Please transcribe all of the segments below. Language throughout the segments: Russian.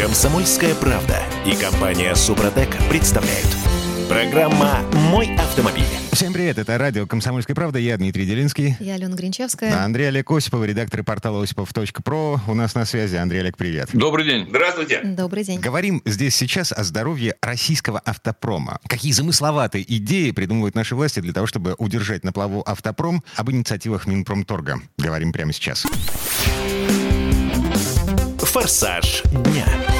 Комсомольская правда и компания Супротек представляют. Программа «Мой автомобиль». Всем привет, это радио «Комсомольская правда», я Дмитрий Делинский. Я Алена Гринчевская. Андрей Олег Осипов, редактор портала осипов.про. У нас на связи. Андрей Олег, привет. Добрый день. Здравствуйте. Добрый день. Говорим здесь сейчас о здоровье российского автопрома. Какие замысловатые идеи придумывают наши власти для того, чтобы удержать на плаву автопром? Об инициативах Минпромторга. Говорим прямо сейчас. «Форсаж дня».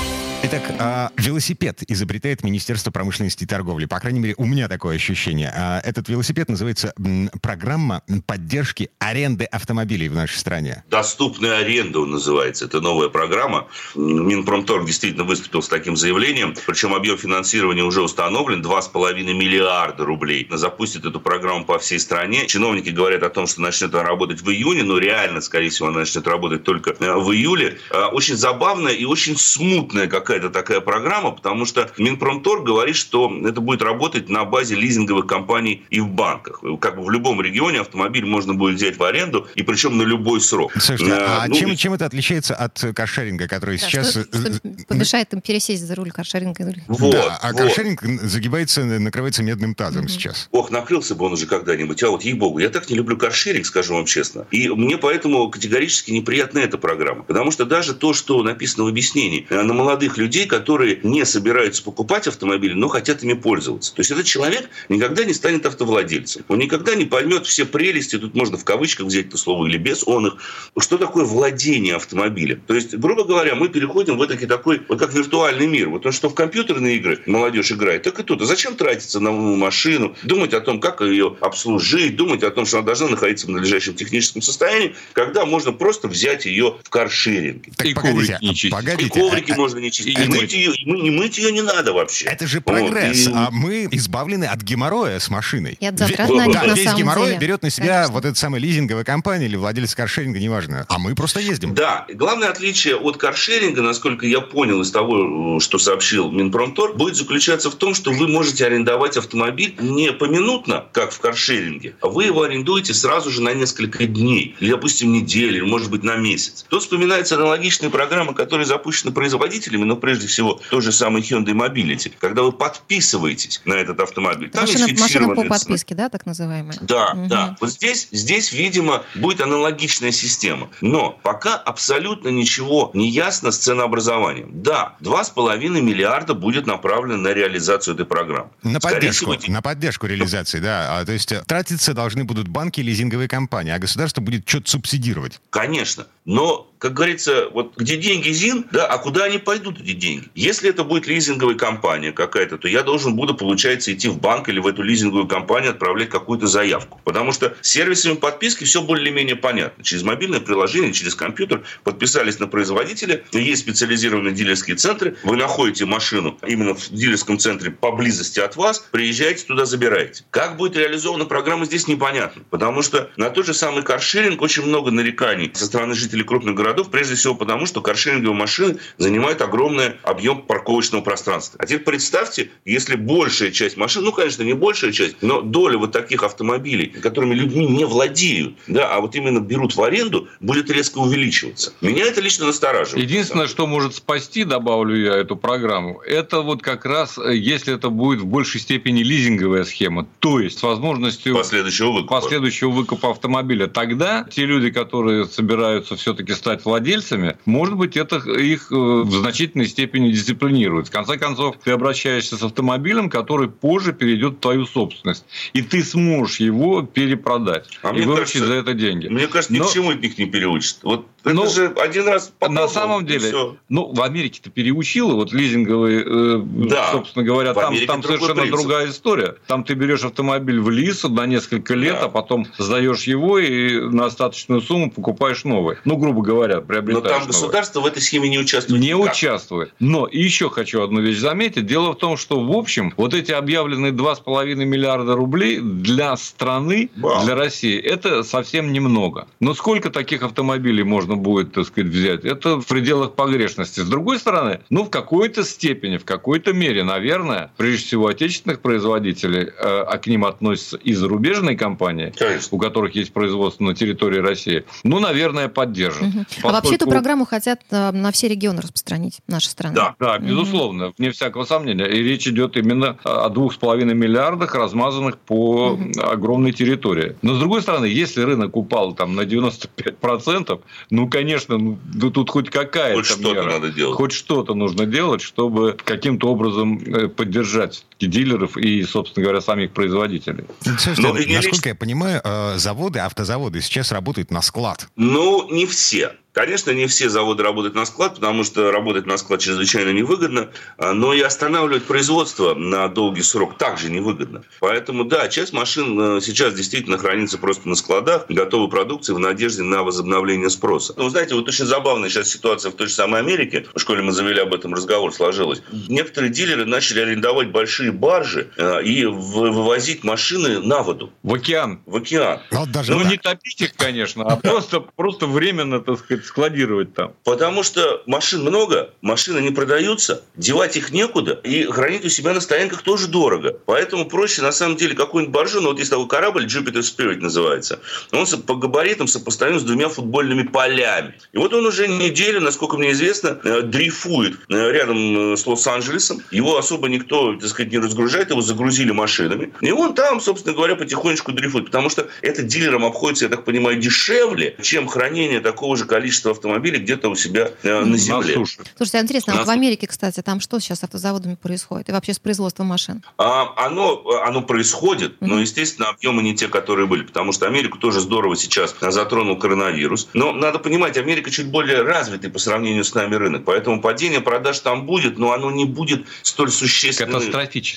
Итак, а, велосипед изобретает Министерство промышленности и торговли. По крайней мере, у меня такое ощущение. А, этот велосипед называется «Программа поддержки аренды автомобилей в нашей стране». Доступная аренда он называется. Это новая программа. Минпромторг действительно выступил с таким заявлением. Причем объем финансирования уже установлен. 2,5 миллиарда рублей. Запустит эту программу по всей стране. Чиновники говорят о том, что начнет она работать в июне, но реально, скорее всего, она начнет работать только э, в июле. А, Очень забавная и очень смутная какая-то такая программа, потому что Минпромторг говорит, что это будет работать на базе лизинговых компаний и в банках. Как бы в любом регионе автомобиль можно будет взять в аренду, и причем на любой срок. Слушайте, Э, а ну, чем, чем это отличается от каршеринга, который Да, сейчас... что, э, что помешает им пересесть за руль каршеринга? Вот, да, а вот. каршеринг загибается, накрывается медным тазом сейчас. Ох, накрылся бы он уже когда-нибудь. А вот ей-богу, я так не люблю каршеринг, скажу вам честно. И мне поэтому категорически неприятна эта программа. Потому что даже то, что написано в объяснении, э, на молодых людей, которые не собираются покупать автомобили, но хотят ими пользоваться. То есть этот человек никогда не станет автовладельцем. Он никогда не поймет все прелести, тут можно в кавычках взять это слово или без он их, что такое владение автомобилем. То есть, грубо говоря, мы переходим в этакий такой, вот как виртуальный мир. Вот то, что в компьютерные игры молодежь играет, так и тут. А зачем тратиться на новую машину, думать о том, как ее обслужить, думать о том, что она должна находиться в надлежащем техническом состоянии, когда можно просто взять ее в каршеринге. Так И погодите, коврики не чистить. И коврики а- можно не чистить. и И не мыть ее, мы- не мыть ее не надо вообще. Это же Вот, прогресс, и- а мы избавлены от геморроя с машиной. И от Ве- затрат на них, да, на весь самом геморрой деле. берет на себя Конечно. вот эта самая лизинговая компания или владелец каршеринга, неважно. А мы просто ездим. Да, главное отличие от каршеринга, насколько я понял из того, что сообщил Минпромторг, будет заключаться в том, что вы можете арендовать автомобиль не поминутно, как в каршеринге, а вы его арендуете сразу же на несколько дней, или, допустим, недели, или, может быть, на месяц. Тут вспоминаются аналогичные программы, которые запущены производителями, но прежде всего тот же самый Hyundai Mobility, когда вы подписываетесь на этот автомобиль. Там Машина, есть машина по подписке, да, так называемая? Да, Мгм. да. Вот здесь, здесь, видимо, будет аналогичная система. Но пока абсолютно ничего не ясно с ценообразованием. Да, 2,5 миллиарда будет направлено на реализацию этой программы. На Скорее поддержку, всего, на поддержку реализации, да. А, то есть э, тратиться должны будут банки и лизинговые компании, а государство будет что-то субсидировать. Конечно. Но, как говорится, вот где деньги ЗИН, да, а куда они пойдут, эти деньги? Если это будет лизинговая компания какая-то, то я должен буду, получается, идти в банк или в эту лизинговую компанию отправлять какую-то заявку. Потому что с сервисами подписки все более-менее понятно. Через мобильное приложение, через компьютер подписались на производителя, есть специализированные дилерские центры, вы находите машину именно в дилерском центре поблизости от вас, приезжаете туда, забираете. Как будет реализована программа, здесь непонятно. Потому что на тот же самый каршеринг очень много нареканий со стороны жителей крупных городов, прежде всего потому, что каршеринговые машины занимают огромный объем парковочного пространства. А теперь представьте, если большая часть машин, ну, конечно, не большая часть, но доля вот таких автомобилей, которыми людьми не владеют, да, а вот именно берут в аренду, будет резко увеличиваться. Меня это лично настораживает. Единственное, что может спасти, добавлю я эту программу, это вот как раз, э, если это будет в большей степени лизинговая схема, то есть с возможностью Последующего выкупа. последующего выкупа автомобиля. Тогда те люди, которые собираются все-таки стать владельцами, может быть, это их э, в значительной степени дисциплинирует. В конце концов, ты обращаешься с автомобилем, который позже перейдет в твою собственность. И ты сможешь его перепродать А и выручить кажется, за это деньги. Мне кажется, ни Но- к чему это их не переучит. Вот это Ну, же один раз На попробовал, самом и деле, всё. ну, в Америке-то переучило, вот лизинговые, э, Да. собственно говоря, там, там совершенно принцип. другая история. Там ты берешь автомобиль в лис на несколько лет, Да. а потом сдаешь его и на остаточную сумму покупаешь новый. Ну, грубо говоря, Но приобретаешь там новый. государство в этой схеме не участвует. Не никак. участвует. Но еще хочу одну вещь заметить. Дело в том, что в общем вот эти объявленные 2,5 миллиарда рублей для страны, Да. для России, это совсем немного. Но сколько таких автомобилей можно можно будет, так сказать, взять, это в пределах погрешности. С другой стороны, ну, в какой-то степени, в какой-то мере, наверное, прежде всего, отечественных производителей, э, а к ним относятся и зарубежные компании, Конечно. у которых есть производство на территории России, ну, наверное, поддержат. Угу. Поскольку... А вообще эту программу хотят э, на все регионы распространить нашей страны. Да, да, безусловно, угу. вне всякого сомнения. И речь идет именно о двух с половиной миллиардах, размазанных по угу. огромной территории. Но, с другой стороны, если рынок упал там на 95%, ну, конечно, ну, тут хоть какая-то Хоть что-то надо делать. Хоть что-то нужно делать, чтобы каким-то образом э, поддержать дилеров и, собственно говоря, самих производителей. Слушайте, Но, насколько я понимаю, э, заводы, автозаводы сейчас работают на склад. Ну, не все. Конечно, не все заводы работают на склад, потому что работать на склад чрезвычайно невыгодно, а, но и останавливать производство на долгий срок также невыгодно. Поэтому, да, часть машин э, сейчас действительно хранится просто на складах, готовой продукции в надежде на возобновление спроса. Ну, знаете, вот очень забавная сейчас ситуация в той же самой Америке, в школе мы завели об этом разговор, сложилось. Некоторые дилеры начали арендовать большие баржи э, и вывозить машины на воду. В океан. В океан. Ну, даже ну не топить их, конечно, а просто, просто временно, так сказать, складировать там? Потому что машин много, машины не продаются, девать их некуда, и хранить у себя на стоянках тоже дорого. Поэтому проще, на самом деле, какую-нибудь баржу, ну вот есть такой корабль, Jupiter Spirit называется, он по габаритам сопоставим с двумя футбольными полями. И вот он уже неделю, насколько мне известно, э, дрейфует э, рядом с Лос-Анджелесом. Его особо никто, так сказать, не разгружает, его загрузили машинами. И он там, собственно говоря, потихонечку дрейфует. Потому что это дилерам обходится, я так понимаю, дешевле, чем хранение такого же количества автомобилей где-то у себя э, на земле. На Слушайте, а интересно, а вот в Америке, кстати, там что сейчас с автозаводами происходит? И вообще с производством машин? А, оно, оно происходит, mm-hmm. но, естественно, объемы не те, которые были, потому что Америку тоже здорово сейчас затронул коронавирус. Но надо понимать, Америка чуть более развитый по сравнению с нами рынок, поэтому падение продаж там будет, но оно не будет столь существенным.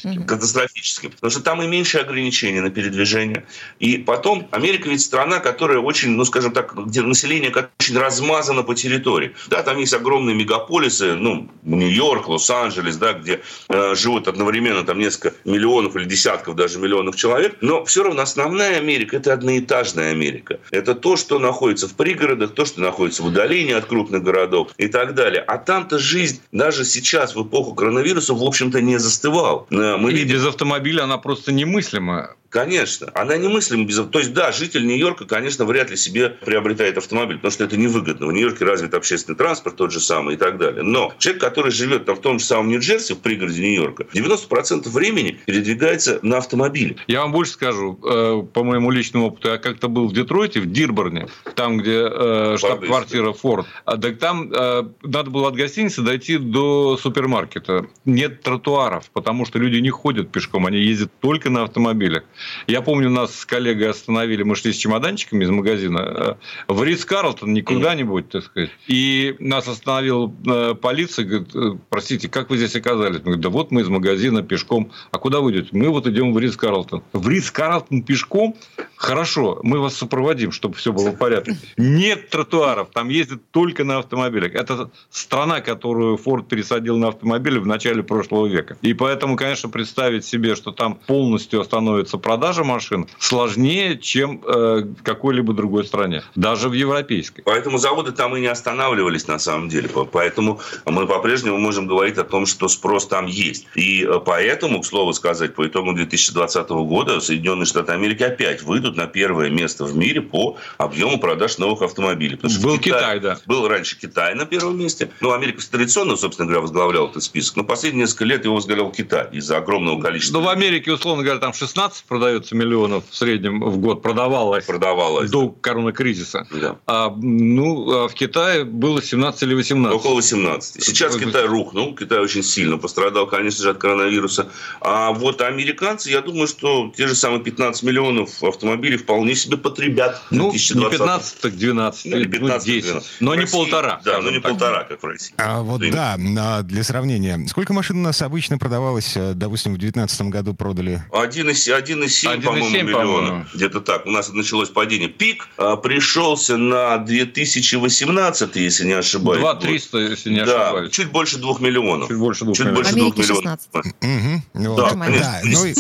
Катастрофическим. Mm-hmm. Катастрофическим. Потому что там и меньше ограничений на передвижение. И потом, Америка ведь страна, которая очень, ну, скажем так, где население очень размазано размазано по территории. Да, там есть огромные мегаполисы, ну, Нью-Йорк, Лос-Анджелес, да, где э, живут одновременно там несколько миллионов или десятков даже миллионов человек, но все равно основная Америка – это одноэтажная Америка. Это то, что находится в пригородах, то, что находится в удалении от крупных городов и так далее. А там-то жизнь даже сейчас, в эпоху коронавируса, в общем-то, не застывала. Э, мы и видим... без автомобиля она просто немыслима. Конечно. Она немыслима без... То есть, да, житель Нью-Йорка, конечно, вряд ли себе приобретает автомобиль, потому что это невыгодно. В Нью-Йорке развит общественный транспорт тот же самый и так далее. Но человек, который живет там, в том же самом Нью-Джерси, в пригороде Нью-Йорка, 90% времени передвигается на автомобиле. Я вам больше скажу, э, по моему личному опыту, я как-то был в Детройте, в Дирборне, там, где э, штаб-квартира Форд. А, так там э, надо было от гостиницы дойти до супермаркета. Нет тротуаров, потому что люди не ходят пешком, они ездят только на автомобилях. Я помню, нас с коллегой остановили, мы шли с чемоданчиками из магазина э, в Ридс Карлтон, не куда-нибудь, так сказать. И нас остановила э, полиция, говорит, «Э, простите, как вы здесь оказались? Мы говорим, да вот мы из магазина пешком. А куда вы идете? Мы вот идем в Ридс Карлтон. В Ридс Карлтон пешком? Хорошо, мы вас сопроводим, чтобы все было в порядке. Нет тротуаров, там ездят только на автомобилях. Это страна, которую Форд пересадил на автомобили в начале прошлого века. И поэтому, конечно, представить себе, что там полностью остановится продажа машин, сложнее, чем э, какой-либо другой стране, даже в европейской. Поэтому заводы там и не останавливались на самом деле. Поэтому мы по-прежнему можем говорить о том, что спрос там есть. И э, поэтому, к слову сказать, по итогам 2020 года Соединенные Штаты Америки опять выйдут на первое место в мире по объему продаж новых автомобилей. Потому был Китай, Китай, да. Был раньше Китай на первом месте. Ну, Америка традиционно, собственно говоря, возглавлял этот список. Но последние несколько лет его возглавлял Китай из-за огромного количества. Ну, в Америке, условно говоря, там 16 продается миллионов в среднем в год. Продавалось. Продавалось. До да. коронакризиса. Да. А, ну, а в Китае было 17 или 18. Около 18. Сейчас Китай рухнул. Китай очень сильно пострадал, конечно же, от коронавируса. А вот американцы, я думаю, что те же самые 15 миллионов автомобилей вполне себе потребят. Ну, не 15, так 12, ну, или 15, ну, 10. 12. Но в не России, полтора. Да, но не так. полтора, как в России. А вот да, да, для сравнения. Сколько машин у нас обычно продавалось, э, допустим, в 2019 году продали? 1,7 1,7, по-моему, миллиона. По Где-то так. У нас началось падение. Пик а, пришелся на 2018, если не ошибаюсь. 2 300, если не да, ошибаюсь. чуть больше 2 миллионов. Чуть больше 2 чуть миллионов. Больше 2 миллионов. 16. Угу. Да, да, ну и,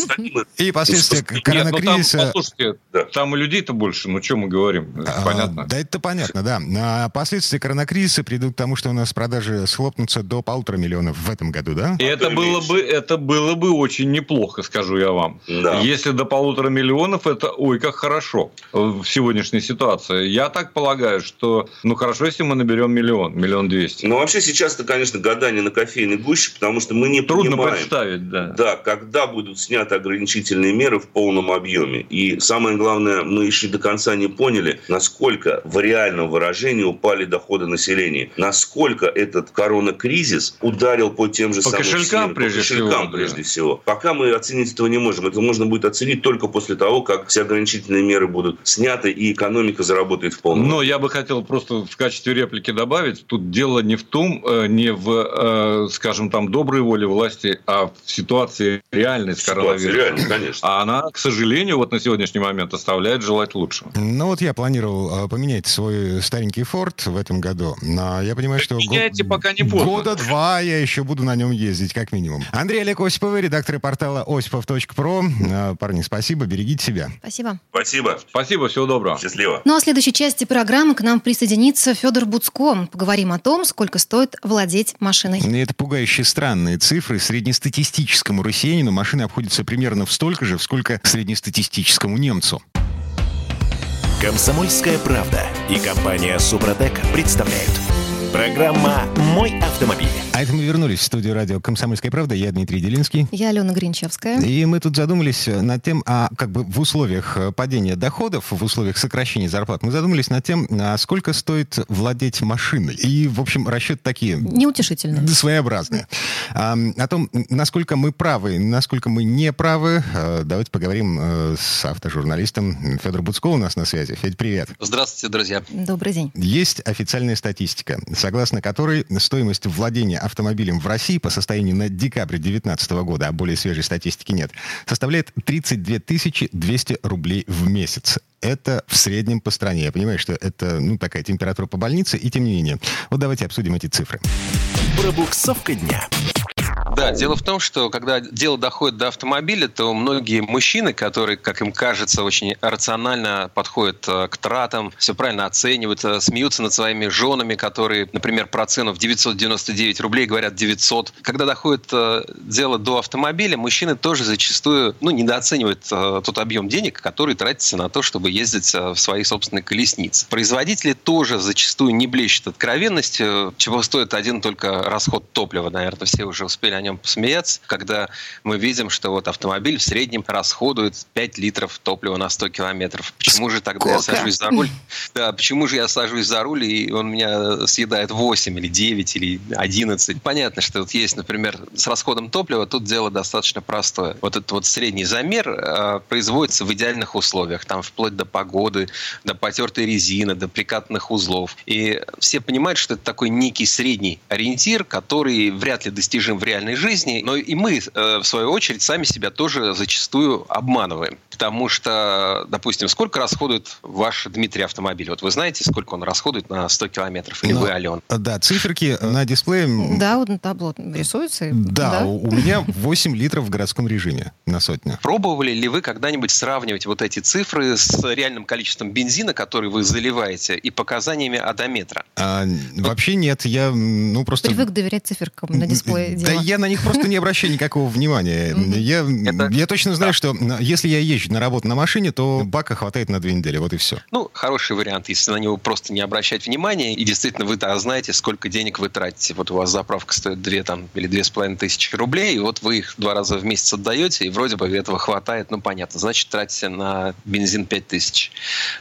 и последствия коронакризиса... Нет, ну там, послушайте, да. там и людей-то больше, ну что мы говорим, это а, понятно. Да, это понятно, да. А последствия коронакризиса придут к тому, что у нас продажи схлопнутся до полутора миллионов в этом году, да? И это было бы, это было бы очень неплохо, скажу я вам. Да. Если до полутора миллионов, это ой, как хорошо в сегодняшней ситуации. Я так полагаю, что ну хорошо, если мы наберем миллион, миллион двести. Ну вообще сейчас-то, конечно, гадание на кофейной гуще, потому что мы не Трудно понимаем, представить, да. Да, когда будут сняты ограничительные меры в полном объеме. И самое главное, мы еще до конца не поняли, насколько в реальном выражении упали доходы населения, насколько этот коронакризис ударил по тем же по самым кошелькам, всем, прежде по кошелькам всего, прежде да. всего. Пока мы оценить этого не можем. Это можно будет оценить только после того, как все ограничительные меры будут сняты и экономика заработает в полном. Но я бы хотел просто в качестве реплики добавить, тут дело не в том, э, не в, э, скажем там, доброй воле власти, а в ситуации реальной с коронавирусом. реальной, конечно. А она, к сожалению, вот на сегодняшний момент оставляет желать лучшего. Ну вот я планировал э, поменять свой старенький Форд в этом году, но я понимаю, что... Меняйте, пока не поздно. Года два я еще буду на нем ездить, как минимум. Андрей Олег Осиповый, редактор портала осипов.про. Парни, спасибо, берегите себя. Спасибо. Спасибо. Спасибо, всего доброго. Счастливо. Ну а в следующей части программы к нам присоединится Федор Буцко. Поговорим о том, сколько стоит владеть машиной. Это пугающие странные цифры. Среднестатистическому россиянину машины обходятся примерно в столько же, сколько среднестатистическому немцу. Комсомольская правда и компания Супротек представляют. Программа «Мой автомобиль». А это мы вернулись в студию радио «Комсомольская правда». Я Дмитрий Делинский. Я Алена Гринчевская. И мы тут задумались над тем, а как бы в условиях падения доходов, в условиях сокращения зарплат, мы задумались над тем, а сколько стоит владеть машиной. И, в общем, расчет такие... Неутешительные. Своеобразные. А, о том, насколько мы правы, насколько мы не правы, а, давайте поговорим с автожурналистом Федор Буцко у нас на связи. Федь, привет. Здравствуйте, друзья. Добрый день. Есть официальная статистика, согласно которой стоимость владения автомобилем в России по состоянию на декабрь 2019 года, а более свежей статистики нет, составляет 32 200 рублей в месяц. Это в среднем по стране. Я понимаю, что это ну, такая температура по больнице, и тем не менее. Вот давайте обсудим эти цифры. Пробуксовка дня. Да, дело в том, что когда дело доходит до автомобиля, то многие мужчины, которые, как им кажется, очень рационально подходят э, к тратам, все правильно оценивают, э, смеются над своими женами, которые, например, про цену в 999 рублей говорят 900. Когда доходит э, дело до автомобиля, мужчины тоже зачастую ну, недооценивают тот объем денег, который тратится на то, чтобы ездить в своей собственной колеснице. Производители тоже зачастую не блещут откровенностью, чего стоит один только расход топлива. Наверное, все уже успели нем посмеяться, когда мы видим, что вот автомобиль в среднем расходует 5 литров топлива на 100 километров. Почему же тогда Сколько? я сажусь за руль? Да, почему же я сажусь за руль, и он меня съедает 8 или 9 или 11? Понятно, что вот есть, например, с расходом топлива, тут дело достаточно простое. Вот этот вот средний замер э, производится в идеальных условиях, там вплоть до погоды, до потертой резины, до прикатных узлов. И все понимают, что это такой некий средний ориентир, который вряд ли достижим в реальной реальной жизни, но и мы, э, в свою очередь, сами себя тоже зачастую обманываем. Потому что, допустим, сколько расходует ваш Дмитрий автомобиль? Вот вы знаете, сколько он расходует на 100 километров? Или но, ну, вы, Ален? Да, циферки на дисплее... Да, вот на табло рисуется. Да, да, у меня 8 литров в городском режиме на сотню. Пробовали ли вы когда-нибудь сравнивать вот эти цифры с реальным количеством бензина, который вы заливаете, и показаниями одометра? А, вообще нет, я ну просто... Привык доверять циферкам на дисплее. Да я на них просто не обращаю никакого внимания. Я, я точно знаю, что если я езжу на работу на машине, то бака хватает на две недели, вот и все. Ну, хороший вариант, если на него просто не обращать внимания, и действительно вы -то знаете, сколько денег вы тратите. Вот у вас заправка стоит 2 там, или две с половиной тысячи рублей, и вот вы их два раза в месяц отдаете, и вроде бы этого хватает, ну, понятно, значит, тратите на бензин 5 тысяч.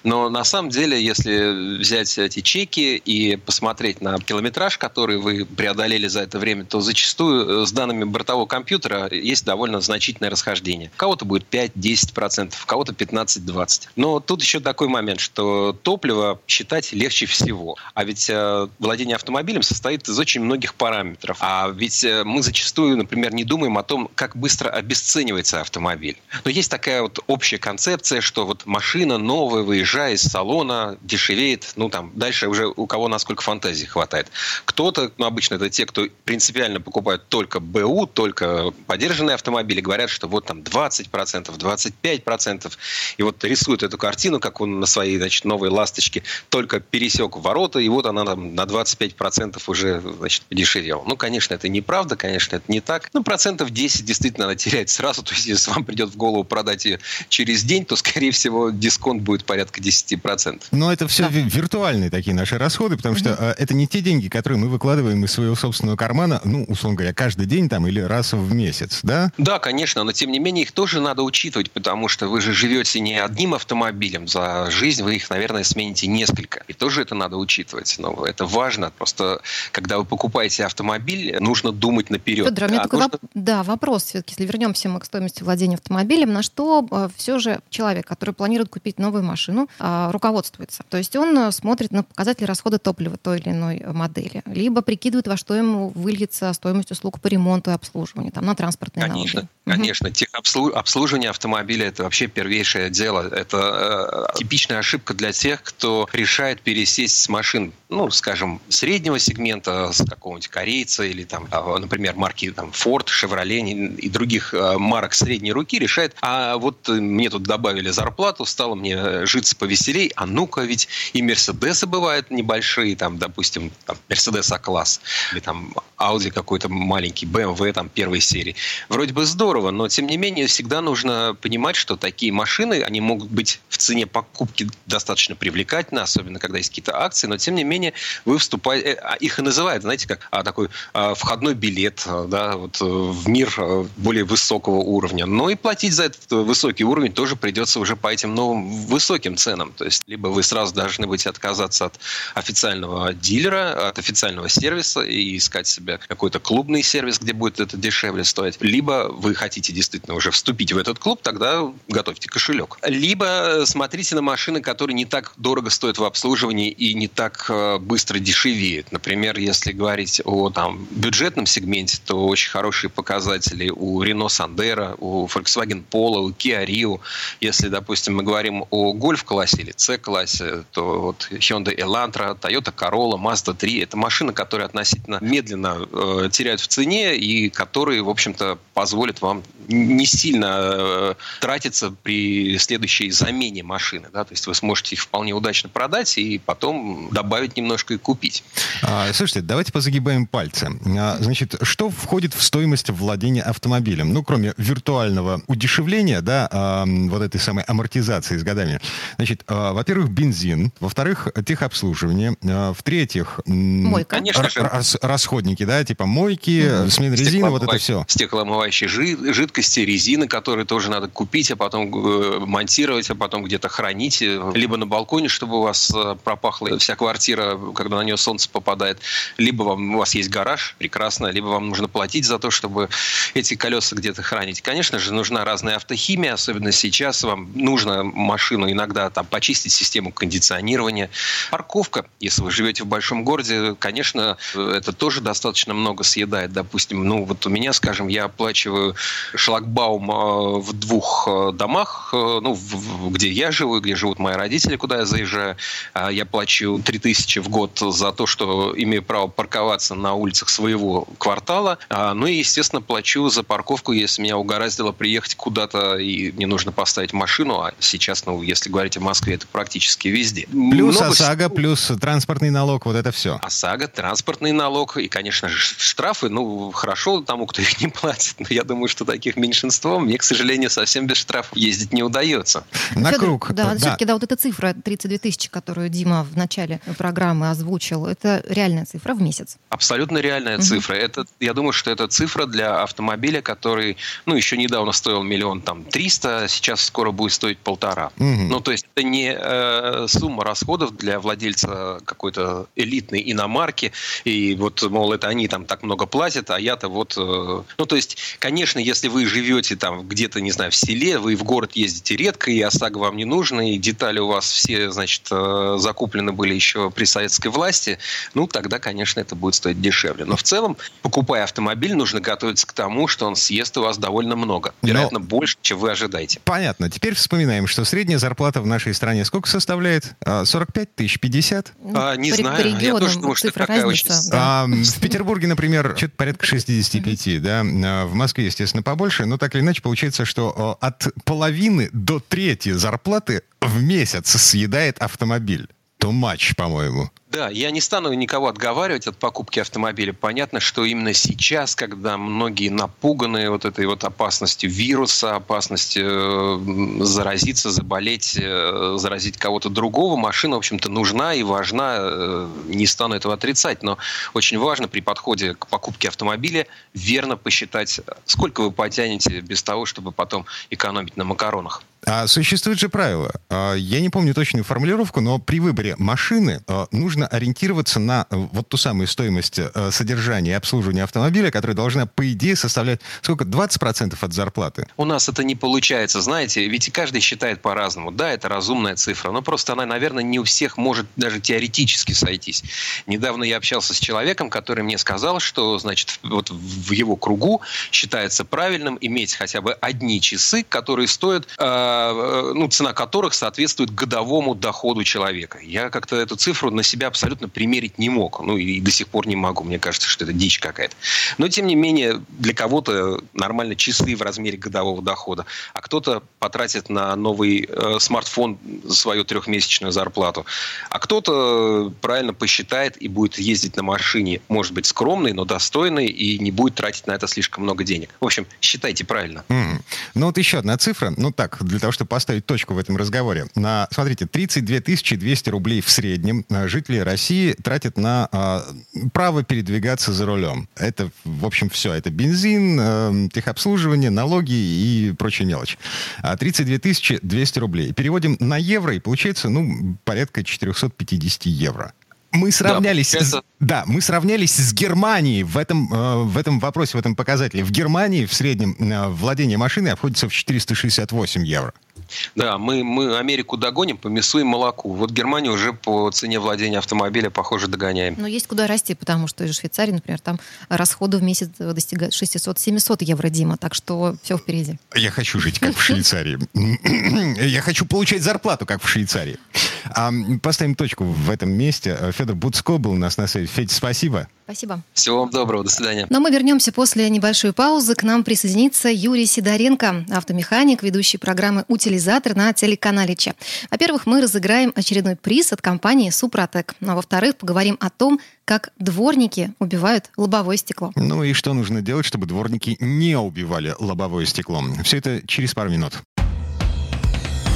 Но на самом деле, если взять эти чеки и посмотреть на километраж, который вы преодолели за это время, то зачастую с данными бортового компьютера есть довольно значительное расхождение. У кого-то будет 5-10%, у кого-то 15-20%. Но тут еще такой момент, что топливо считать легче всего. А ведь э, владение автомобилем состоит из очень многих параметров. А ведь э, мы зачастую, например, не думаем о том, как быстро обесценивается автомобиль. Но есть такая вот общая концепция, что вот машина новая, выезжая из салона, дешевеет. Ну, там, дальше уже у кого насколько фантазии хватает. Кто-то, ну, обычно это те, кто принципиально покупают только БУ, только подержанные автомобили, говорят, что вот там 20%, 25%. И вот рисуют эту картину, как он на своей, значит, новой ласточке только пересек ворота, и вот она там на 25% уже, значит, подешевела. Ну, конечно, это неправда, конечно, это не так. Ну, процентов 10 действительно она теряет сразу. То есть, если вам придет в голову продать ее через день, то, скорее всего, дисконт будет порядка 10%. Но это все да. виртуальные такие наши расходы, потому что mm-hmm. это не те деньги, которые мы выкладываем из своего собственного кармана, ну, условно говоря, каждый день там или раз в месяц, да? Да, конечно, но тем не менее их тоже надо учитывать, потому что вы же живете не одним автомобилем, за жизнь вы их, наверное, смените несколько. И тоже это надо учитывать. Но это важно. Просто, когда вы покупаете автомобиль, нужно думать наперед. Федор, а у меня такой нужно... воп... да, вопрос все-таки, если вернемся мы к стоимости владения автомобилем, на что э, все же человек, который планирует купить новую машину, э, руководствуется? То есть он э, смотрит на показатели расхода топлива той или иной модели, либо прикидывает, во что ему выльется стоимость услуг по ремонту и обслуживанию, там, на транспортные Конечно, налоги. конечно. Угу. Обслуживание автомобиля – это вообще первейшее дело. Это э, типичная ошибка для тех, кто решает пересесть с машин, ну, скажем, среднего сегмента, с какого-нибудь корейца или, там, а, например, марки там, Ford, Chevrolet и других э, марок средней руки, решает, а вот мне тут добавили зарплату, стало мне житься повеселей, а ну-ка ведь и Мерседесы бывают небольшие, там, допустим, там, Mercedes А-класс, или там Audi какой-то маленький, BMW там первой серии. Вроде бы здорово, но тем не менее всегда нужно понимать, что такие машины, они могут быть в цене покупки достаточно привлекательны, особенно когда есть какие-то акции, но тем не менее вы вступаете, э, а их и называют, знаете, как а, такой а, входной билет да, вот, э, в мир э, более высокого уровня. Но и платить за этот высокий уровень тоже придется уже по этим новым высоким ценам. То есть либо вы сразу должны будете отказаться от официального дилера, от официального сервиса и искать себе какой-то клубный сервис, где будет это дешевле стоить. Либо вы хотите действительно уже вступить в этот клуб, тогда готовьте кошелек. Либо смотрите на машины, которые не так дорого стоят в обслуживании и не так э, быстро дешевеют. Например, если говорить о там, бюджетном сегменте, то очень хорошие показатели у Renault Sandero, у Volkswagen Polo, у Kia Rio. Если, допустим, мы говорим о гольф-классе или C-классе, то вот Hyundai Elantra, Toyota Corolla, Mazda 3 – это машины, которые относительно медленно э, теряют в цене и которые, в общем-то, позволят вам не сильно э, тратиться при следующей замене машины. Да? То есть вы сможете их вполне удачно продать и потом добавить немножко и купить. А, слушайте, давайте позагибаем пальцы. А, значит, что входит в стоимость владения автомобилем? Ну, кроме виртуального удешевления, да, а, вот этой самой амортизации с годами. Значит, а, во-первых, бензин, во-вторых, техобслуживание, а, в-третьих, Мойка. Конечно же. расходники, да, типа мойки, смена резины, вот это все. Стеклоомывающие жидкости, резины, которые тоже надо купить, а потом э, монтировать, а потом где-то хранить, э, либо на балконе, чтобы у вас э, пропахла вся квартира, когда на нее солнце попадает, либо вам, у вас есть гараж, прекрасно, либо вам нужно платить за то, чтобы эти колеса где-то хранить. Конечно же, нужна разная автохимия, особенно сейчас вам нужно машину иногда там почистить систему кондиционирования. Парковка, если вы живете в большом городе, конечно, это тоже достаточно много съедает. Допустим, ну вот у меня, скажем, я оплачиваю шлагбаум э, в двух э, домах, э, ну, где я живу, где живут мои родители, куда я заезжаю. А я плачу 3000 в год за то, что имею право парковаться на улицах своего квартала. А, ну и, естественно, плачу за парковку, если меня угораздило приехать куда-то и мне нужно поставить машину. А сейчас, ну, если говорить о Москве, это практически везде. Плюс Много ОСАГО, плюс транспортный налог, вот это все. ОСАГО, транспортный налог и, конечно же, штрафы. Ну, хорошо тому, кто их не платит, но я думаю, что таких их меньшинство, мне, к сожалению, совсем без штрафов ездить не удается. На Федор, круг. Да, да. все-таки, да, вот эта цифра 32 тысячи, которую Дима в начале программы озвучил, это реальная цифра в месяц. Абсолютно реальная Мгм. цифра. Это, я думаю, что это цифра для автомобиля, который, ну, еще недавно стоил миллион там триста, сейчас скоро будет стоить полтора. Мгм. Ну, то есть это не э, сумма расходов для владельца какой-то элитной иномарки, и вот, мол, это они там так много платят, а я-то вот... э, ну, то есть, конечно, если вы живете там где-то, не знаю, в селе, вы в город ездите редко, и ОСАГО вам не нужно, и детали у вас все, значит, э, закуплены были еще при советской власти, ну, тогда, конечно, это будет стоить дешевле. Но в целом, покупая автомобиль, нужно готовиться к тому, что он съест у вас довольно много. Но- Вероятно, больше, чем вы ожидаете. Понятно. Теперь вспоминаем, что средняя зарплата в нашей стране сколько составляет? А, 45 тысяч, 50? Ну, А, не по, знаю. по Я регионам тоже думаю, что цифра такая разница. очень- да. А, в Петербурге, например, что-то порядка 65, да. А, В Москве, естественно, побольше. Но так или иначе, получается, что а, от половины до трети зарплаты в месяц съедает автомобиль. Too much, по-моему. Да, я не стану никого отговаривать от покупки автомобиля. Понятно, что именно сейчас, когда многие напуганы вот этой вот опасностью вируса, опасностью э, заразиться, заболеть, э, заразить кого-то другого, машина, в общем-то, нужна и важна. э, Не стану этого отрицать, но очень важно при подходе к покупке автомобиля верно посчитать, сколько вы потянете без того, чтобы потом экономить на макаронах. А существует же правило. А, Я не помню точную формулировку, но при выборе машины а, нужно ориентироваться на э, вот ту самую стоимость э, содержания и обслуживания автомобиля, которая должна, по идее, составлять сколько? 20% от зарплаты. У нас это не получается, знаете, ведь каждый считает по-разному. Да, это разумная цифра, но просто она, наверное, не у всех может даже теоретически сойтись. Недавно я общался с человеком, который мне сказал, что, значит, вот в его кругу считается правильным иметь хотя бы одни часы, которые стоят, э, ну, цена которых соответствует годовому доходу человека. Я как-то эту цифру на себя абсолютно примерить не мог. Ну, и до сих пор не могу. Мне кажется, что это дичь какая-то. Но, тем не менее, для кого-то нормально часы в размере годового дохода, а кто-то потратит на новый э, смартфон свою трехмесячную зарплату, а кто-то правильно посчитает и будет ездить на машине, может быть, скромной, но достойной, и не будет тратить на это слишком много денег. В общем, считайте правильно. Мгм. Ну вот еще одна цифра, ну так, для того, чтобы поставить точку в этом разговоре. На, смотрите, 32 200 рублей в среднем а, жители России тратят на а, право передвигаться за рулем. Это, в общем, все. Это бензин, э, техобслуживание, налоги и прочая мелочь. А 32 200 рублей. Переводим на евро, и получается, ну, порядка 450 евро. Мы сравнялись, с, получается- да, мы сравнялись с Германией в этом, э, в этом вопросе, в этом показателе. В Германии в среднем э, владение машиной обходится в 468 евро. Да, мы, мы Америку догоним по мясу и молоку. Вот Германию уже по цене владения автомобиля, похоже, догоняем. Но есть куда расти, потому что в Швейцарии, например, там расходы в месяц достигают 600-700 евро, Дима, так что все впереди. Я хочу жить, как в Швейцарии. Я хочу получать зарплату, как в Швейцарии. А, Поставим точку в этом месте. Федор Буцко был у нас на связи. Федь, спасибо. Спасибо. Всего вам доброго, до свидания. Но мы вернемся после небольшой паузы. К нам присоединится Юрий Сидоренко, автомеханик, ведущий программы «Утилизатор» на телеканале Че. Во-первых, мы разыграем очередной приз от компании «Супротек». А во-вторых, поговорим о том, как дворники убивают лобовое стекло. Ну и что нужно делать, чтобы дворники не убивали лобовое стекло? Все это через пару минут.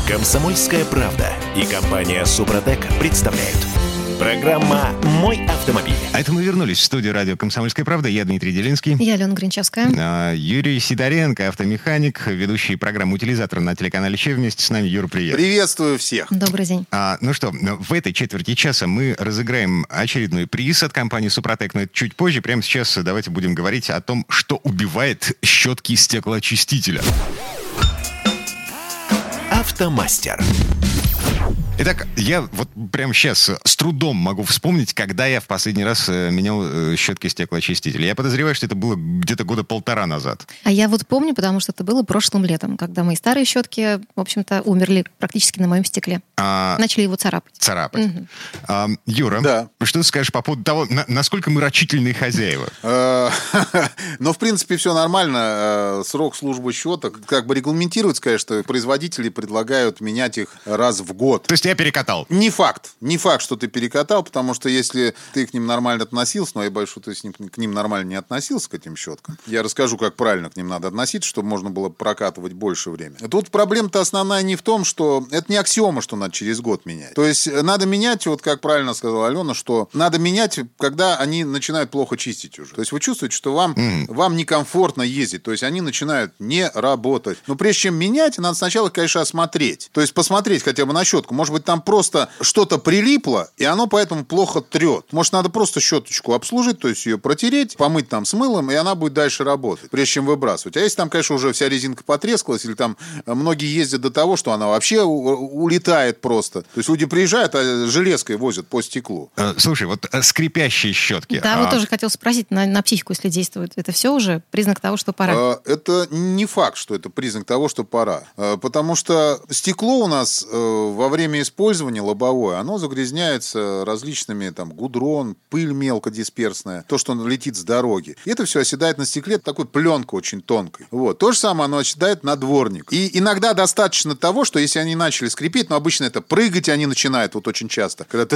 Комсомольская правда и компания Супротек представляют. Программа «Мой автомобиль». А это мы вернулись в студию радио «Комсомольская правда». Я Дмитрий Делинский. Я Алена Гринчевская. А, Юрий Сидоренко, автомеханик, ведущий программу «Утилизатор» на телеканале Че. Вместе с нами, Юра, привет. Приветствую всех. Добрый день. А, ну что, в этой четверти часа мы разыграем очередной приз от компании «Супротек», но это чуть позже. Прямо сейчас давайте будем говорить о том, что убивает щетки стеклоочистителя. Автомастер. Итак, я вот прямо сейчас с трудом могу вспомнить, когда я в последний раз э, менял э, щетки стеклоочистителя. Я подозреваю, что это было где-то года полтора назад. А я вот помню, потому что это было прошлым летом, когда мои старые щетки, в общем-то, умерли практически на моем стекле. А, Начали его царапать. царапать. Мгм. А, Юра, Да. что ты скажешь по поводу того, на- насколько мы рачительные хозяева? Э, Э, но, в принципе, все нормально. Э, срок службы щеток как бы регламентируется, конечно, производители предлагают менять их раз в год. То есть я перекатал? Не факт. Не факт, что ты перекатал, потому что если ты к ним нормально относился, но я боюсь, что ты с ним, к ним нормально не относился, к этим щеткам. Я расскажу, как правильно к ним надо относиться, чтобы можно было прокатывать больше времени. Тут проблема-то основная не в том, что это не аксиома, что надо через год менять. То есть надо менять, вот как правильно сказала Алена, что надо менять, когда они начинают плохо чистить уже. То есть вы чувствуете, что вам, mm. вам некомфортно ездить. То есть они начинают не работать. Но прежде чем менять, надо сначала, конечно, осмотреть. То есть посмотреть хотя бы на щетку. Может быть, там просто что-то прилипло, и оно поэтому плохо трет. Может, надо просто щеточку обслужить, то есть ее протереть, помыть там с мылом, и она будет дальше работать, прежде чем выбрасывать. А если там, конечно, уже вся резинка потрескалась, или там многие ездят до того, что она вообще улетает просто. То есть люди приезжают, а железкой возят по стеклу. Э, слушай, вот э, скрипящие щетки. Да, а... вот тоже хотел спросить, на, на психику, если действует, это все уже признак того, что пора? Это не факт, что это признак того, что пора. Потому что стекло у нас э, во время использования лобовое, оно загрязняется различными, там, гудрон, пыль мелкодисперсная, то, что летит с дороги. И это все оседает на стекле такой пленкой очень тонкой. Вот. То же самое оно оседает на дворник. И иногда достаточно того, что если они начали скрипеть, но обычно это прыгать они начинают вот очень часто, когда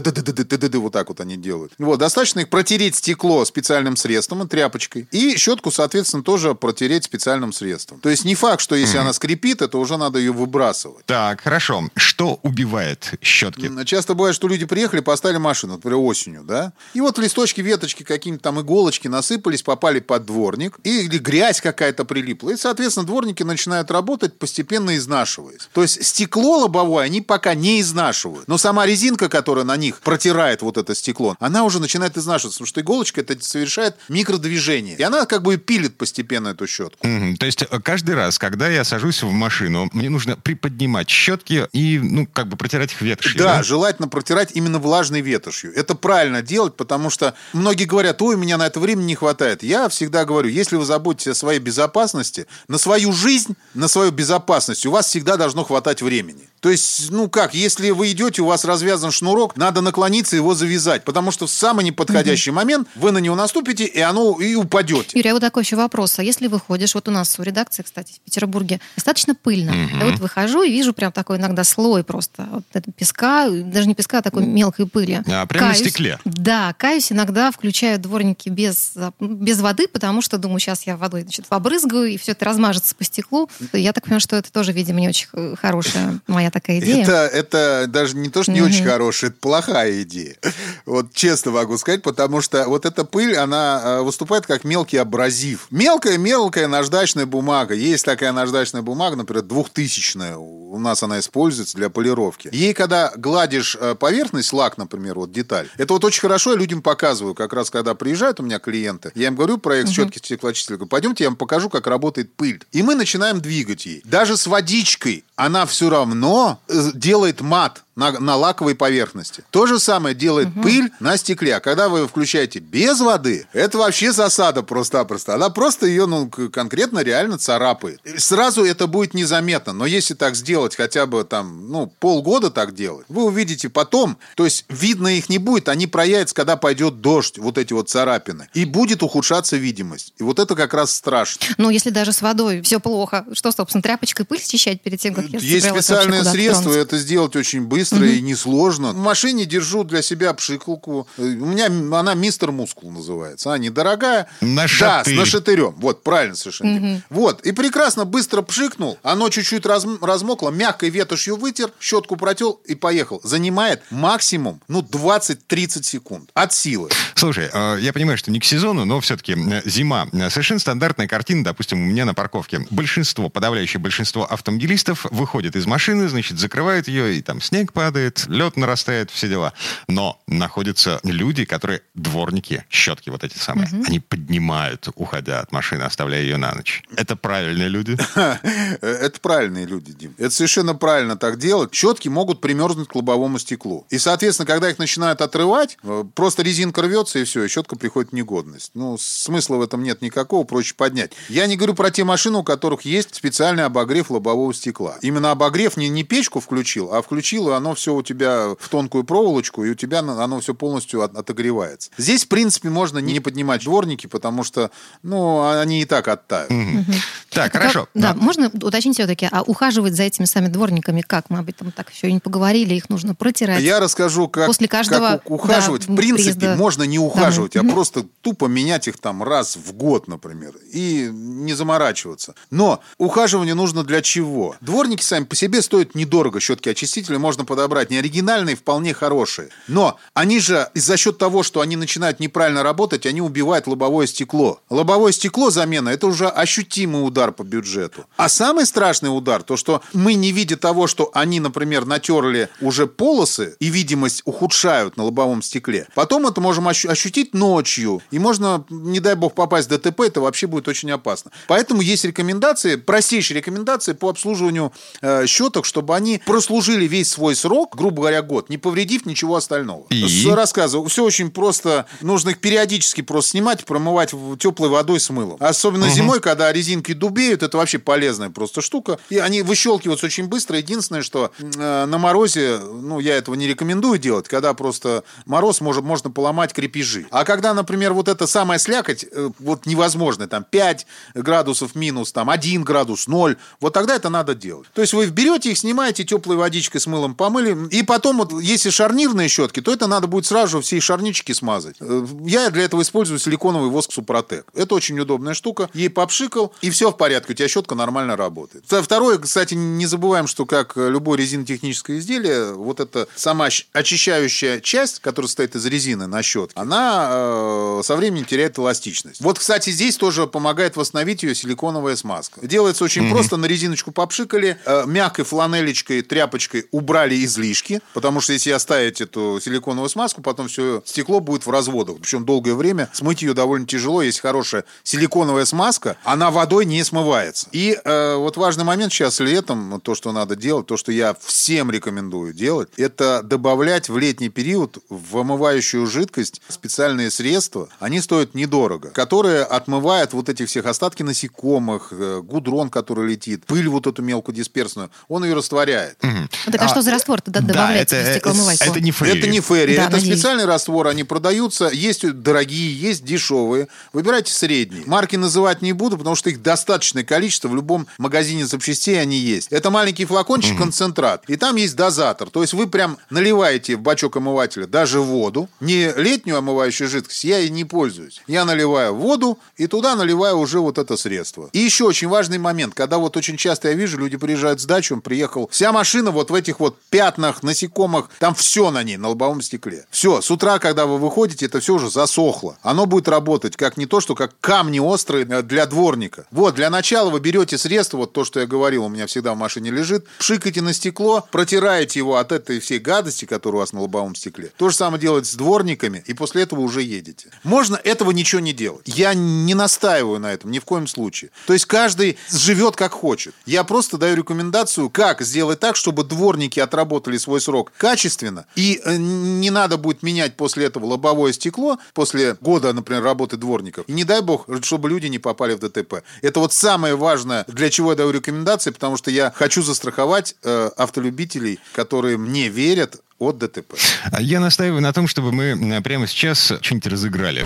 вот так вот они делают. Вот, достаточно их протереть стекло специальным средством, тряпочкой, и щетку, соответственно, тоже протереть специальным средством. То есть не факт, что если она скрипит, это уже надо ее выбрасывать. Так, хорошо. Что убивает щетки? Часто бывает, что люди приехали, поставили машину, например, осенью, да, и вот листочки, веточки, какие-нибудь там иголочки насыпались, попали под дворник, или грязь какая-то прилипла, и, соответственно, дворники начинают работать, постепенно изнашиваясь. То есть стекло лобовое они пока не изнашивают, но сама резинка, которая на них протирает вот это стекло, она уже начинает изнашиваться, потому что иголочка это совершает микродвижение. И она как бы пилит постепенно эту щетку. Mm-hmm. То есть э, каждый раз, когда я сажусь в машину, мне нужно приподнимать щетки и, ну, как бы протирать их ветошью. Да, да? желательно протирать именно влажной ветошью. Это правильно делать, потому что многие говорят, ой, у меня на это времени не хватает. Я всегда говорю, если вы заботитесь о своей безопасности, на свою жизнь, на свою безопасность, у вас всегда должно хватать времени. То есть, ну как, если вы идете, у вас развязан шнурок, надо наклониться его завязать, потому что в самый неподходящий mm-hmm. момент вы на него наступите, и оно и упадете. Юрий, а вот такой еще вопрос. А если выходишь, вот у нас в редакции, кстати, в Петербурге, достаточно пыльно. Mm-hmm. Я вот выхожу и вижу прям такой иногда слой просто вот это песка, даже не песка, а такой мелкой пыли. А, прямо каюсь, на стекле? Да, каюсь, иногда включаю дворники без, без воды, потому что думаю, сейчас я водой значит, побрызгаю, и все это размажется по стеклу. Я так понимаю, что это тоже, видимо, не очень хорошая моя такая идея. Это, это даже не то, что не очень хорошая, это плохая идея. Вот честно могу сказать, потому что вот эта пыль, она э, выступает как мелкий абразив. Мелкая-мелкая наждачная бумага. Есть такая наждачная бумага, например, двухтысячная. У нас она используется для полировки. Ей, когда гладишь э, поверхность, лак, например, вот деталь, это вот очень хорошо я людям показываю. Как раз когда приезжают у меня клиенты, я им говорю проект четкий стеклоочистителя. Говорю, пойдемте, я вам покажу, как работает пыль. И мы начинаем двигать ей. Даже с водичкой она все равно э, делает мат на, на лаковой поверхности. То же самое делает угу. пыль на стекле. А когда вы включаете без воды, это вообще засада просто-напросто. Она просто ее ну, конкретно реально царапает. Сразу это будет незаметно. Но если так сделать хотя бы там, ну, полгода так делать, вы увидите потом, то есть видно их не будет, они проявятся, когда пойдет дождь, вот эти вот царапины. И будет ухудшаться видимость. И вот это как раз страшно. Ну, если даже с водой все плохо, что, собственно, тряпочкой пыль счищать перед тем, как я Есть специальные средства, это сделать очень быстро быстро и несложно. В машине держу для себя пшикалку. У меня она мистер мускул называется. Она недорогая. На Да, с нашатырем. Вот, правильно совершенно. Вот. И прекрасно быстро пшикнул. Оно чуть-чуть раз, размокло. Мягкой ветошью вытер, щетку протел и поехал. Занимает максимум, ну, 20-30 секунд. От силы. Слушай, э, я понимаю, что не к сезону, но все-таки э, зима. Совершенно стандартная картина, допустим, у меня на парковке. Большинство, подавляющее большинство автомобилистов выходит из машины, значит, закрывают ее, и там снег падает, лед нарастает, все дела. Но находятся люди, которые дворники, щетки вот эти самые, угу. они поднимают, уходя от машины, оставляя ее на ночь. Это правильные люди? Это правильные люди, Дим. Это совершенно правильно так делать. Щетки могут примерзнуть к лобовому стеклу. И, соответственно, когда их начинают отрывать, э, просто резинка рвется, и все, и щетка приходит в негодность. Ну, смысла в этом нет никакого, проще поднять. Я не говорю про те машины, у которых есть специальный обогрев лобового стекла. Именно обогрев не, не печку включил, а включил, и оно все у тебя в тонкую проволочку, и у тебя оно все полностью от, отогревается. Здесь, в принципе, можно не поднимать дворники, потому что, ну, они и так оттают. Угу. Так, хорошо. Да, можно уточнить все-таки, а ухаживать за этими сами дворниками как? Мы об этом так еще и не поговорили, их нужно протирать. Я расскажу, как, После каждого, как ухаживать. да, в принципе, приезда можно не ухаживать, домой. а просто тупо менять их там раз в год, например, и не заморачиваться. Но ухаживание нужно для чего? Дворники сами по себе стоят недорого. Щетки-очистители можно подобрать. Не оригинальные, вполне хорошие. Но они же за счет того, что они начинают неправильно работать, они убивают лобовое стекло. Лобовое стекло замена – это уже ощутимый удар по бюджету. А самый страшный удар, то что мы не видя того, что они, например, натерли уже полосы и видимость ухудшают на лобовом стекле, потом это можем ощу- ощутить ночью. И можно, не дай бог, попасть в ДТП, это вообще будет очень опасно. Поэтому есть рекомендации, простейшие рекомендации по обслуживанию э, щеток, чтобы они прослужили весь свой срок, грубо говоря, год, не повредив ничего остального. И? С рассказываю. Все очень просто. Нужно их периодически просто снимать, промывать теплой водой с мылом. Особенно зимой, когда резинки дубеют, это вообще полезная просто штука. И они выщелкиваются очень быстро. Единственное, что э, на морозе, ну, я этого не рекомендую делать, когда просто мороз, может, можно поломать крепежи. А когда, например, вот эта самая слякоть, э, вот невозможно, там 5 градусов минус, там 1 градус, 0, вот тогда это надо делать. То есть вы берете их, снимаете теплой водичкой с мылом помыли, и потом вот, если шарнирные щетки, то это надо будет сразу все шарнички смазать. Э, Я для этого использую силиконовый воск Супротек. Это очень удобная штука. Ей попшикал, и все в порядке, у тебя щетка нормально работает. Второе, кстати, не забываем, что как любое резинотехническое изделие, вот эта сама очищающая часть, которая состоит из резины на щетке, она э, со временем теряет эластичность. Вот, кстати, здесь тоже помогает восстановить ее силиконовая смазка. Делается очень просто, на резиночку попшикали, э, мягкой фланелечкой, тряпочкой убрали излишки, потому что если оставить эту силиконовую смазку, потом все стекло будет в разводах. Причем долгое время смыть ее довольно тяжело, если хорошая силиконовая смазка, она водой не смывается. И э, вот важный момент сейчас летом, то, что надо делать, то, что я всем рекомендую делать, это добавлять в летний период в омывающую жидкость специальные средства. Они стоят недорого, которые отмывают вот эти всех остатки насекомых, э, гудрон, который летит, пыль вот эту мелкодисперсную, он ее растворяет. Так а, что за раствор тогда Да, добавляется это, в стеклоомывайку? это не фейри. Это не ферри, Да, это надеюсь. специальный раствор, они продаются, есть дорогие, есть дешевые. Выбирайте средние. Марки называть не буду, потому что их достаточное количество, в любом магазине запчастей они есть. Это маленький флакончик, концентрат, и там есть дозатор. То есть вы прям наливаете в бачок омывателя даже воду, не летнюю омывающую жидкость, я ей не пользуюсь. Я наливаю воду, и туда наливаю уже вот это средство. И еще очень важный момент, когда вот очень часто я вижу, люди приезжают с дачи, он приехал, вся машина вот в этих вот пятнах, насекомых, там все на ней, на лобовом стекле. Все, с утра, когда вы выходите, это все уже засохло. Оно будет работать как не то, что как камни острые э, для дворника. Вот, для начала вы берете средство, вот то, что я говорил, у меня всегда в машине лежит, пшикаете на стекло, протираете его от этой всей гадости, которая у вас на лобовом стекле. То же самое делать с дворниками, и после этого уже едете. Можно этого ничего не делать. Я не настаиваю на этом ни в коем случае. То есть каждый живет как хочет. Я просто даю рекомендацию, как сделать так, чтобы дворники отработали свой срок качественно, и э, не надо будет менять после этого лобовое стекло, после года, например, работы дворников. И не дай бог, чтобы люди не попали в ДТП. Это вот самое важное, для чего я даю рекомендации, потому что я хочу застраховать э, автолюбителей, которые мне верят от ДТП. А Я настаиваю на том, чтобы мы э, прямо сейчас что-нибудь разыграли.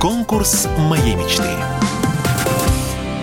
Конкурс моей мечты.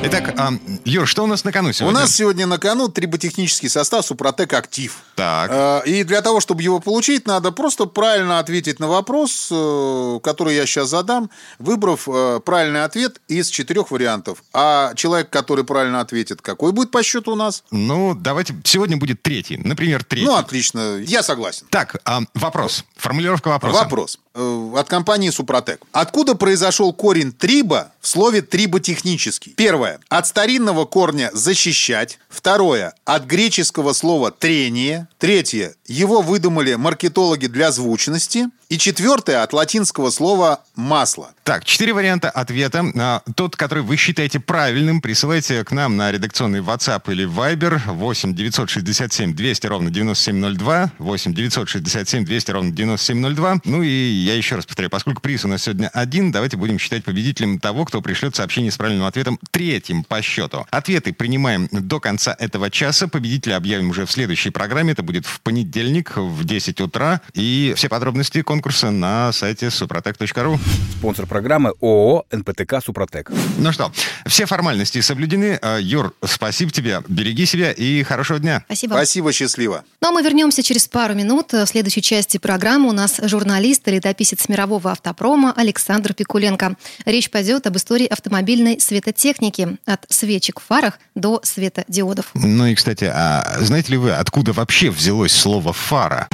Итак, а, Юр, что у нас на кону У сегодня? нас сегодня на кону триботехнический состав Супротек Актив. Так. Э, И для того, чтобы его получить, надо просто правильно ответить на вопрос, э, который я сейчас задам, выбрав э, правильный ответ из четырех вариантов. А человек, который правильно ответит, какой будет по счету у нас? Ну, давайте, сегодня будет третий. Например, третий. Ну, отлично, я согласен. Так, а, вопрос. Формулировка вопроса. Вопрос. Э, От компании Супротек. Откуда произошел корень триба в слове триботехнический? Первое. От старинного корня «защищать». Второе. От греческого слова «трение». Третье. Его выдумали маркетологи для звучности. И четвертое от латинского слова «масло». Так, четыре варианта ответа. А, тот, который вы считаете правильным, присылайте к нам на редакционный WhatsApp или Viber 8 967 200 ровно 9702, 8 967 200 ровно 9702. Ну и я еще раз повторяю, поскольку приз у нас сегодня один, давайте будем считать победителем того, кто пришлет сообщение с правильным ответом третьим по счету. Ответы принимаем до конца этого часа. Победителя объявим уже в следующей программе. Это будет в понедельник в 10 утра. И все подробности конкурса на сайте супротек.ру. Спонсор программы ООО «НПТК Супротек». Ну что, все формальности соблюдены. А, Юр, спасибо тебе. Береги себя и хорошего дня. Спасибо. Спасибо, счастливо. Ну а мы вернемся через пару минут. В следующей части программы у нас журналист и летописец мирового автопрома Александр Пикуленко. Речь пойдет об истории автомобильной светотехники. От свечек в фарах до светодиодов. Ну и, кстати, а знаете ли вы, откуда вообще взялось слово «фара»?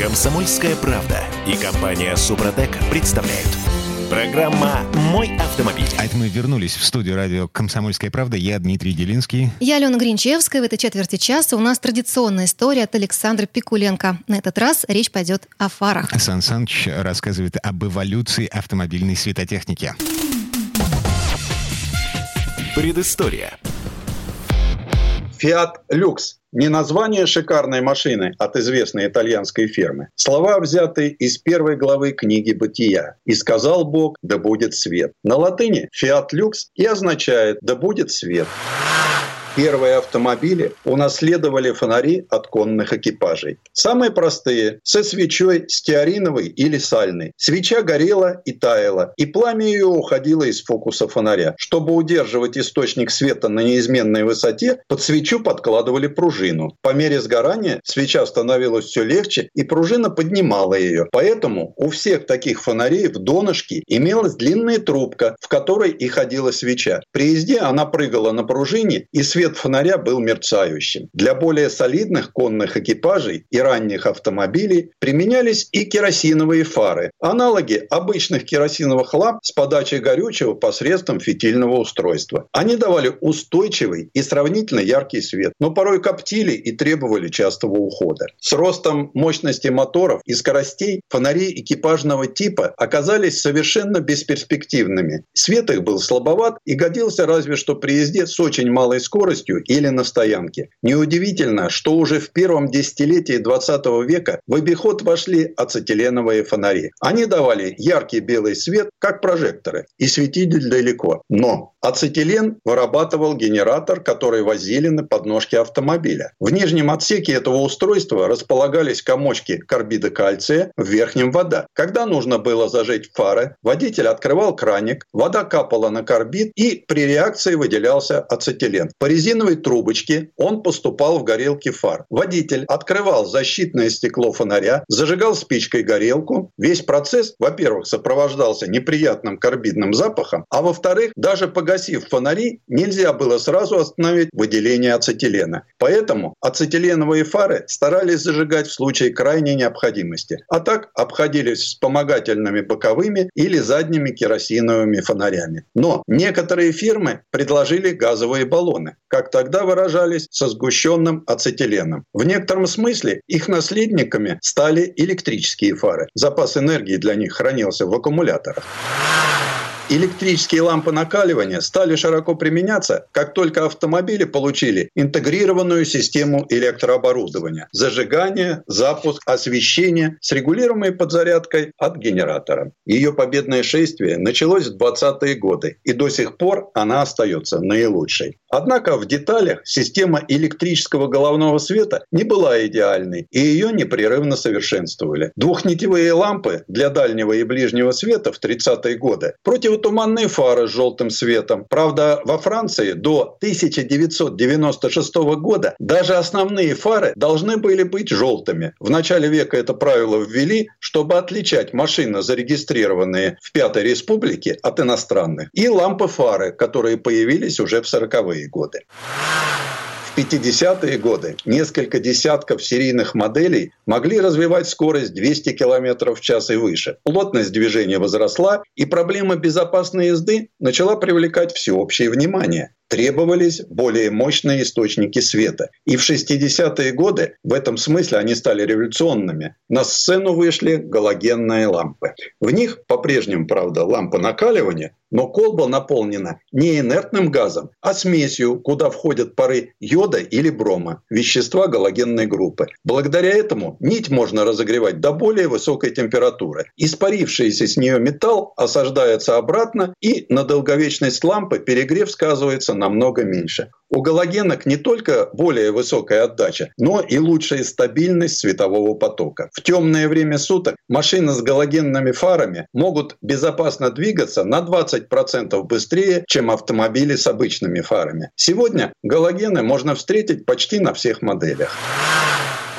Комсомольская правда и компания Супротек представляют. Программа «Мой автомобиль». А это мы вернулись в студию радио «Комсомольская правда». Я Дмитрий Делинский. Я Алена Гринчевская. В этой четверти часа у нас традиционная история от Александра Пикуленко. На этот раз речь пойдет о фарах. Сан Саныч рассказывает об эволюции автомобильной светотехники. Предыстория. Fiat Lux не название шикарной машины от известной итальянской фирмы. Слова взяты из первой главы книги «Бытия». «И сказал Бог, да будет свет». На латыни «Fiat Lux» и означает «да будет свет». Первые автомобили унаследовали фонари от конных экипажей. Самые простые – со свечой стеариновой или сальной. Свеча горела и таяла, и пламя ее уходило из фокуса фонаря. Чтобы удерживать источник света на неизменной высоте, под свечу подкладывали пружину. По мере сгорания свеча становилась все легче, и пружина поднимала ее. Поэтому у всех таких фонарей в донышке имелась длинная трубка, в которой и ходила свеча. При езде она прыгала на пружине, и свет свет фонаря был мерцающим. Для более солидных конных экипажей и ранних автомобилей применялись и керосиновые фары, аналоги обычных керосиновых ламп с подачей горючего посредством фитильного устройства. Они давали устойчивый и сравнительно яркий свет, но порой коптили и требовали частого ухода. С ростом мощности моторов и скоростей фонари экипажного типа оказались совершенно бесперспективными. Свет их был слабоват и годился разве что при езде с очень малой скоростью скоростью или на стоянке. Неудивительно, что уже в первом десятилетии 20 века в обиход вошли ацетиленовые фонари. Они давали яркий белый свет, как прожекторы, и светили далеко. Но ацетилен вырабатывал генератор, который возили на подножке автомобиля. В нижнем отсеке этого устройства располагались комочки карбида кальция, в верхнем вода. Когда нужно было зажечь фары, водитель открывал краник, вода капала на карбид и при реакции выделялся ацетилен. По резиновой трубочке он поступал в горелки фар. Водитель открывал защитное стекло фонаря, зажигал спичкой горелку. Весь процесс, во-первых, сопровождался неприятным карбидным запахом, а во-вторых, даже погасив фонари, нельзя было сразу остановить выделение ацетилена. Поэтому ацетиленовые фары старались зажигать в случае крайней необходимости, а так обходились вспомогательными боковыми или задними керосиновыми фонарями. Но некоторые фирмы предложили газовые баллоны как тогда выражались, со сгущенным ацетиленом. В некотором смысле их наследниками стали электрические фары. Запас энергии для них хранился в аккумуляторах. Электрические лампы накаливания стали широко применяться, как только автомобили получили интегрированную систему электрооборудования – зажигание, запуск, освещение с регулируемой подзарядкой от генератора. Ее победное шествие началось в 20-е годы, и до сих пор она остается наилучшей. Однако в деталях система электрического головного света не была идеальной, и ее непрерывно совершенствовали. Двухнитевые лампы для дальнего и ближнего света в 30-е годы противотуманные фары с желтым светом. Правда, во Франции до 1996 года даже основные фары должны были быть желтыми. В начале века это правило ввели, чтобы отличать машины, зарегистрированные в Пятой Республике, от иностранных, и лампы-фары, которые появились уже в 40-е 90 годы. В 50-е годы несколько десятков серийных моделей могли развивать скорость 200 км в час и выше. Плотность движения возросла, и проблема безопасной езды начала привлекать всеобщее внимание. Требовались более мощные источники света. И в 60-е годы в этом смысле они стали революционными. На сцену вышли галогенные лампы. В них по-прежнему, правда, лампа накаливания, но колба наполнена не инертным газом, а смесью, куда входят пары йода или брома, вещества галогенной группы. Благодаря этому нить можно разогревать до более высокой температуры. Испарившийся с нее металл осаждается обратно, и на долговечность лампы перегрев сказывается намного меньше. У галогенок не только более высокая отдача, но и лучшая стабильность светового потока. В темное время суток машины с галогенными фарами могут безопасно двигаться на 20% быстрее, чем автомобили с обычными фарами. Сегодня галогены можно встретить почти на всех моделях.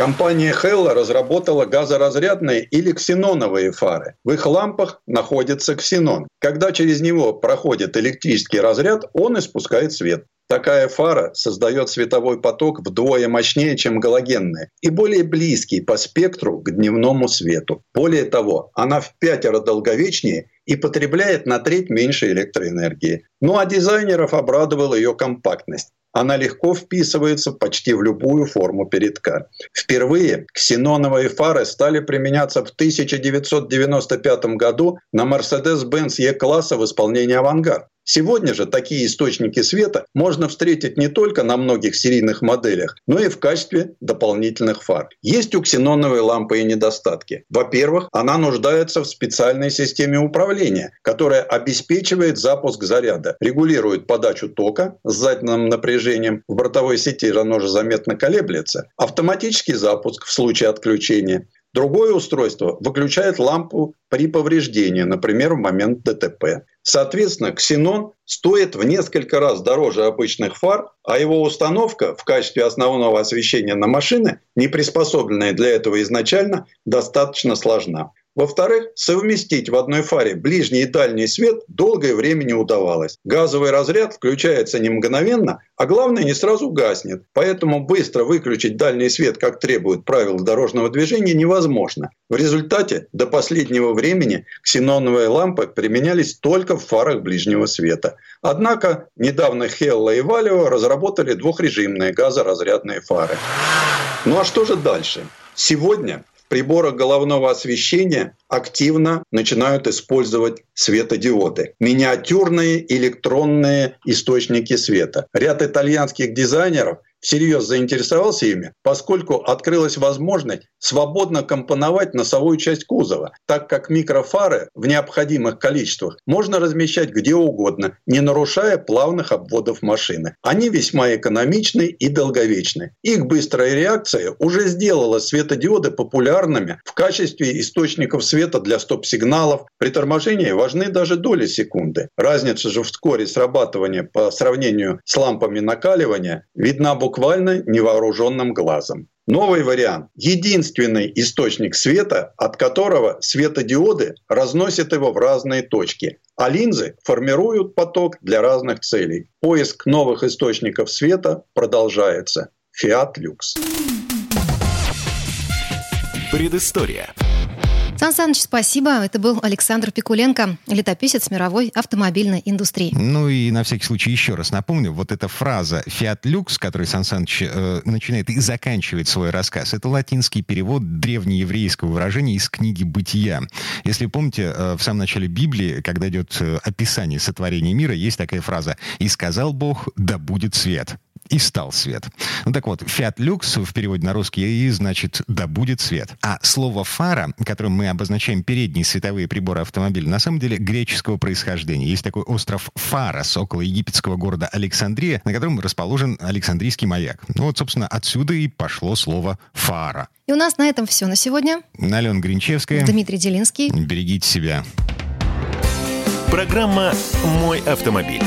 Компания Hella разработала газоразрядные или ксеноновые фары. В их лампах находится ксенон. Когда через него проходит электрический разряд, он испускает свет. Такая фара создает световой поток вдвое мощнее, чем галогенная, и более близкий по спектру к дневному свету. Более того, она в пятеро долговечнее и потребляет на треть меньше электроэнергии. Ну а дизайнеров обрадовала ее компактность. Она легко вписывается почти в любую форму передка. Впервые ксеноновые фары стали применяться в 1995 году на Mercedes-Benz E-класса в исполнении «Авангард». Сегодня же такие источники света можно встретить не только на многих серийных моделях, но и в качестве дополнительных фар. Есть у ксеноновой лампы и недостатки. Во-первых, она нуждается в специальной системе управления, которая обеспечивает запуск заряда, регулирует подачу тока с задним напряжением. В бортовой сети оно же заметно колеблется. Автоматический запуск в случае отключения. Другое устройство выключает лампу при повреждении, например, в момент ДТП. Соответственно, ксенон стоит в несколько раз дороже обычных фар, а его установка в качестве основного освещения на машины, не приспособленная для этого изначально, достаточно сложна. Во-вторых, совместить в одной фаре ближний и дальний свет долгое время не удавалось. Газовый разряд включается не мгновенно, а главное не сразу гаснет. Поэтому быстро выключить дальний свет, как требуют правила дорожного движения, невозможно. В результате до последнего времени ксеноновые лампы применялись только в фарах ближнего света. Однако недавно Хелла и Валио разработали двухрежимные газоразрядные фары. Ну а что же дальше? Сегодня приборах головного освещения активно начинают использовать светодиоды. Миниатюрные электронные источники света. Ряд итальянских дизайнеров – всерьез заинтересовался ими, поскольку открылась возможность свободно компоновать носовую часть кузова, так как микрофары в необходимых количествах можно размещать где угодно, не нарушая плавных обводов машины. Они весьма экономичны и долговечны. Их быстрая реакция уже сделала светодиоды популярными в качестве источников света для стоп-сигналов. При торможении важны даже доли секунды. Разница же в скорости срабатывания по сравнению с лампами накаливания видна буквально буквально невооруженным глазом. Новый вариант – единственный источник света, от которого светодиоды разносят его в разные точки, а линзы формируют поток для разных целей. Поиск новых источников света продолжается. Fiat Lux. Предыстория. Сан Саныч, спасибо. Это был Александр Пикуленко, летописец мировой автомобильной индустрии. Ну и на всякий случай еще раз напомню, вот эта фраза «Фиат Люкс», которой Сан Саныч э, начинает и заканчивает свой рассказ, это латинский перевод древнееврейского выражения из книги «Бытия». Если помните, э, в самом начале Библии, когда идет э, описание сотворения мира, есть такая фраза «И сказал Бог, да будет свет» и стал свет. Ну так вот, Fiat Lux в переводе на русский и значит «да будет свет». А слово «фара», которым мы обозначаем передние световые приборы автомобиля, на самом деле греческого происхождения. Есть такой остров Фарос около египетского города Александрия, на котором расположен Александрийский маяк. Ну вот, собственно, отсюда и пошло слово «фара». И у нас на этом все на сегодня. Алена Гринчевская. Дмитрий Делинский. Берегите себя. Программа «Мой автомобиль».